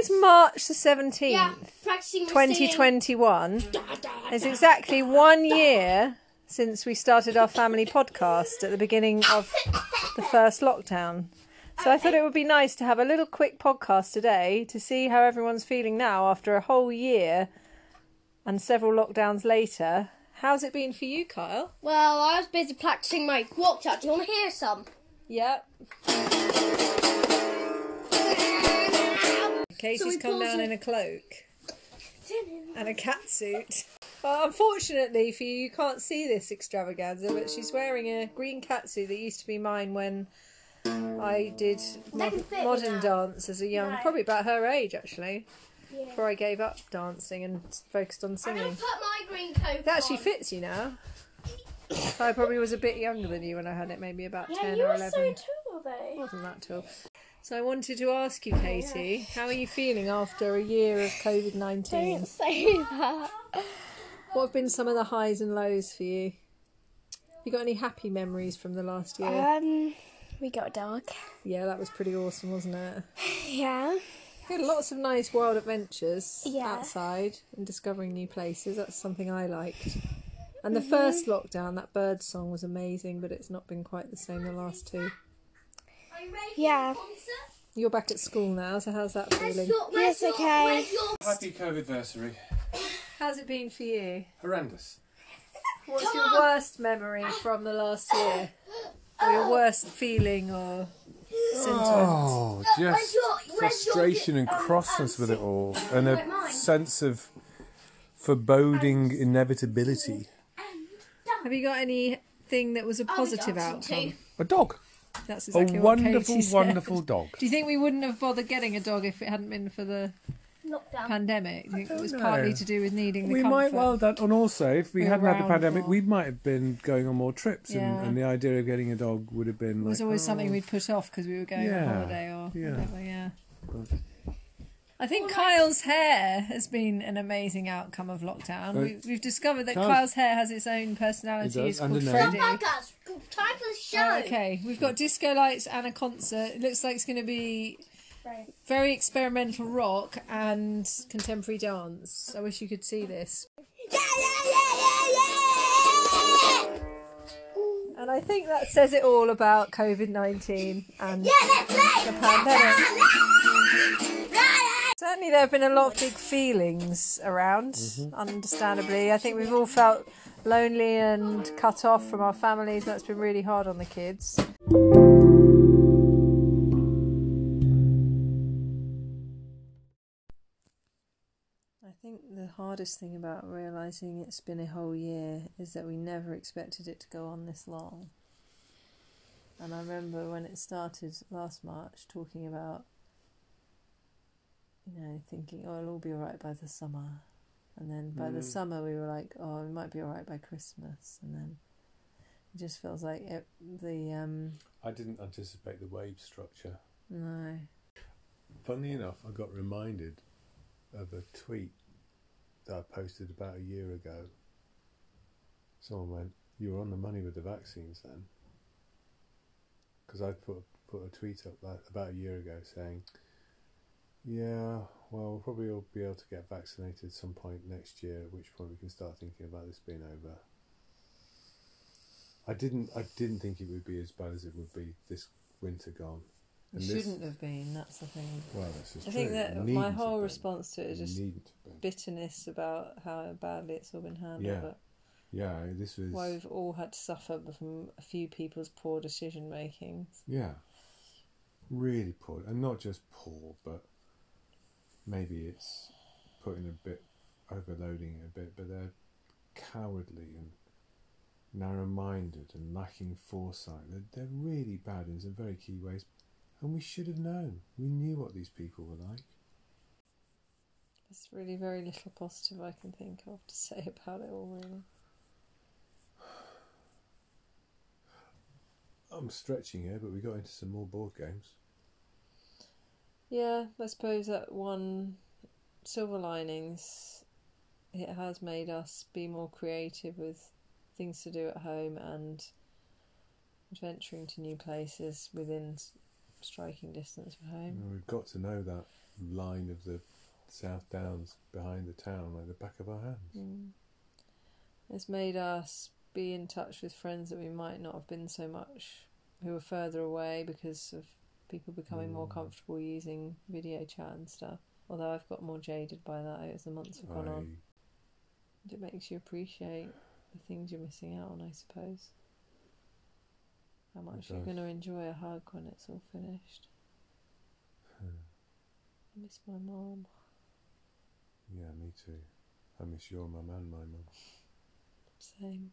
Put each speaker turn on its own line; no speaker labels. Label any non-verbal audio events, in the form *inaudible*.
today's March the 17th,
Yeah, practicing my singing.
2021.
Da, da,
It's
da.
exactly one year since we started our family podcast at the beginning of the first lockdown. So I thought it would be nice to have a little quick podcast today to see how everyone's feeling now after a whole year and several lockdowns later. How's it been for you, Kyle?
Well, I was busy practicing my walk out. Do you want to hear some?
Yep.
So
Katie's
we
come down
it.
in a cloak and a cat suit. Well, unfortunately for you, you can't see this extravaganza, but she's wearing a green cat suit that used to be mine when I did mod- modern dance as a young,
No.
probably about her age actually,
Yeah.
before I gave up dancing and focused on
I'm
singing.
gonna put my green coat
That actually
on.
fits you now. I probably was a bit younger than you when I had it, maybe about
Yeah,
10
you
or
were
11.
so tall though.
Wasn't that tall? So I wanted to ask you, Katie, how are you feeling after a year of COVID 19?
Don't say that.
What have been some of the highs and lows for you? Have you got any happy memories from the last year?
Um, we got a dog.
yeah, that was pretty awesome, wasn't it? *laughs*
Yeah.
We had lots of nice wild adventures
Yeah.
outside and discovering new places. That's something I liked. And the
Mm-hmm.
first lockdown, that bird song was amazing, but it's not been quite the same the last two.
Yeah.
You're back at school now, so how's that feeling?
Yes, okay.
Happy COVIDversary.
How's it been for you?
Horrendous.
What's your worst memory from the last year? Or your worst feeling or sentiment?
Oh, just
your- where's your
frustration and crossness with it all, and a sense of foreboding inevitability.
Have you got anything that was a positive
dancing
outcome?
A dog.
That's
A
exactly what
wonderful,
Katie said.
wonderful dog.
Do you think we wouldn't have bothered getting a dog if it hadn't been for the
Lockdown.
pandemic? Do you think it was
know.
partly to do with needing the
We
comfort?
might well done, and also if we
We're
hadn't had the pandemic,
more.
we might have been going on more trips,
Yeah.
and, and the idea of getting a dog would have been Like,
It was always
oh,
something we'd put off because we were going on holiday or
yeah.
whatever. Yeah.
But-
I think Kyle's hair has been an amazing outcome of lockdown.
Uh,
we, we've discovered that
Kyle's-
Kyle's hair has its own personality.
It does,
It's called
and a name.
Freddie.
Podcast. Time for the show.
Oh, okay, we've got disco lights and a concert. It looks like it's going to be
Right.
very experimental rock and contemporary dance. I wish you could see this.
Yeah, yeah, yeah, yeah, yeah.
And I think that says it all about COVID 19 and
Yeah, let's play.
the pandemic.
Right.
Certainly, there have been a lot of big feelings around, mm-hmm. understandably. I think we've all felt lonely and cut off from our families. That's been really hard on the kids. I think the hardest thing about realising it's been a whole year is that we never expected it to go on this long. And I remember when it started last March talking about you know, thinking, oh, it'll all be all right by the summer. And then by the
Mm.
summer, we were like, oh, it might be all right by Christmas. And then it just feels like it, the, um,
I didn't anticipate the wave structure.
no.
Funnily enough, I got reminded of a tweet that I posted about a year ago. Someone went, "You were on the money with the vaccines then," because I put put a tweet up about a year ago saying, "Yeah, well, we'll probably all be able to get vaccinated at some point next year, at which point we can start thinking about this being over." I didn't. I didn't think it would be as bad as it would be this winter gone.
It
And this-
shouldn't have been. That's the thing.
Well, this is
I
true.
think that my
needn't
whole response to it is just
needn't have been.
bitterness about how badly it's all been handled.
Yeah.
But
Yeah, this was.
why we've all had to suffer from a few people's poor decision making.
Yeah, really poor, and not just poor, but maybe it's putting a bit, overloading it a bit, but they're cowardly and narrow-minded and lacking foresight. They're, they're really bad in some very key ways, and we should have known. We knew what these people were like.
There's really very little positive I can think of to say *laughs* about it all, really.
I'm stretching here, but we got into some more board games.
Yeah, I suppose that one silver linings, it has made us be more creative with things to do at home and adventuring to new places within striking distance of home.
We've got to know that line of the South Downs behind the town like the back of our hands.
Mm. It's made us be in touch with friends that we might not have been so much, who are further away because of people becoming more
Mm.
comfortable using video chat and stuff. Although I've got more jaded by that as the months have gone on. It makes you appreciate the things you're missing out on, I suppose. How much you're going to enjoy a hug when it's all finished.
Hmm.
I miss my mom.
Yeah, me too. I miss your mum and my mum.
Same.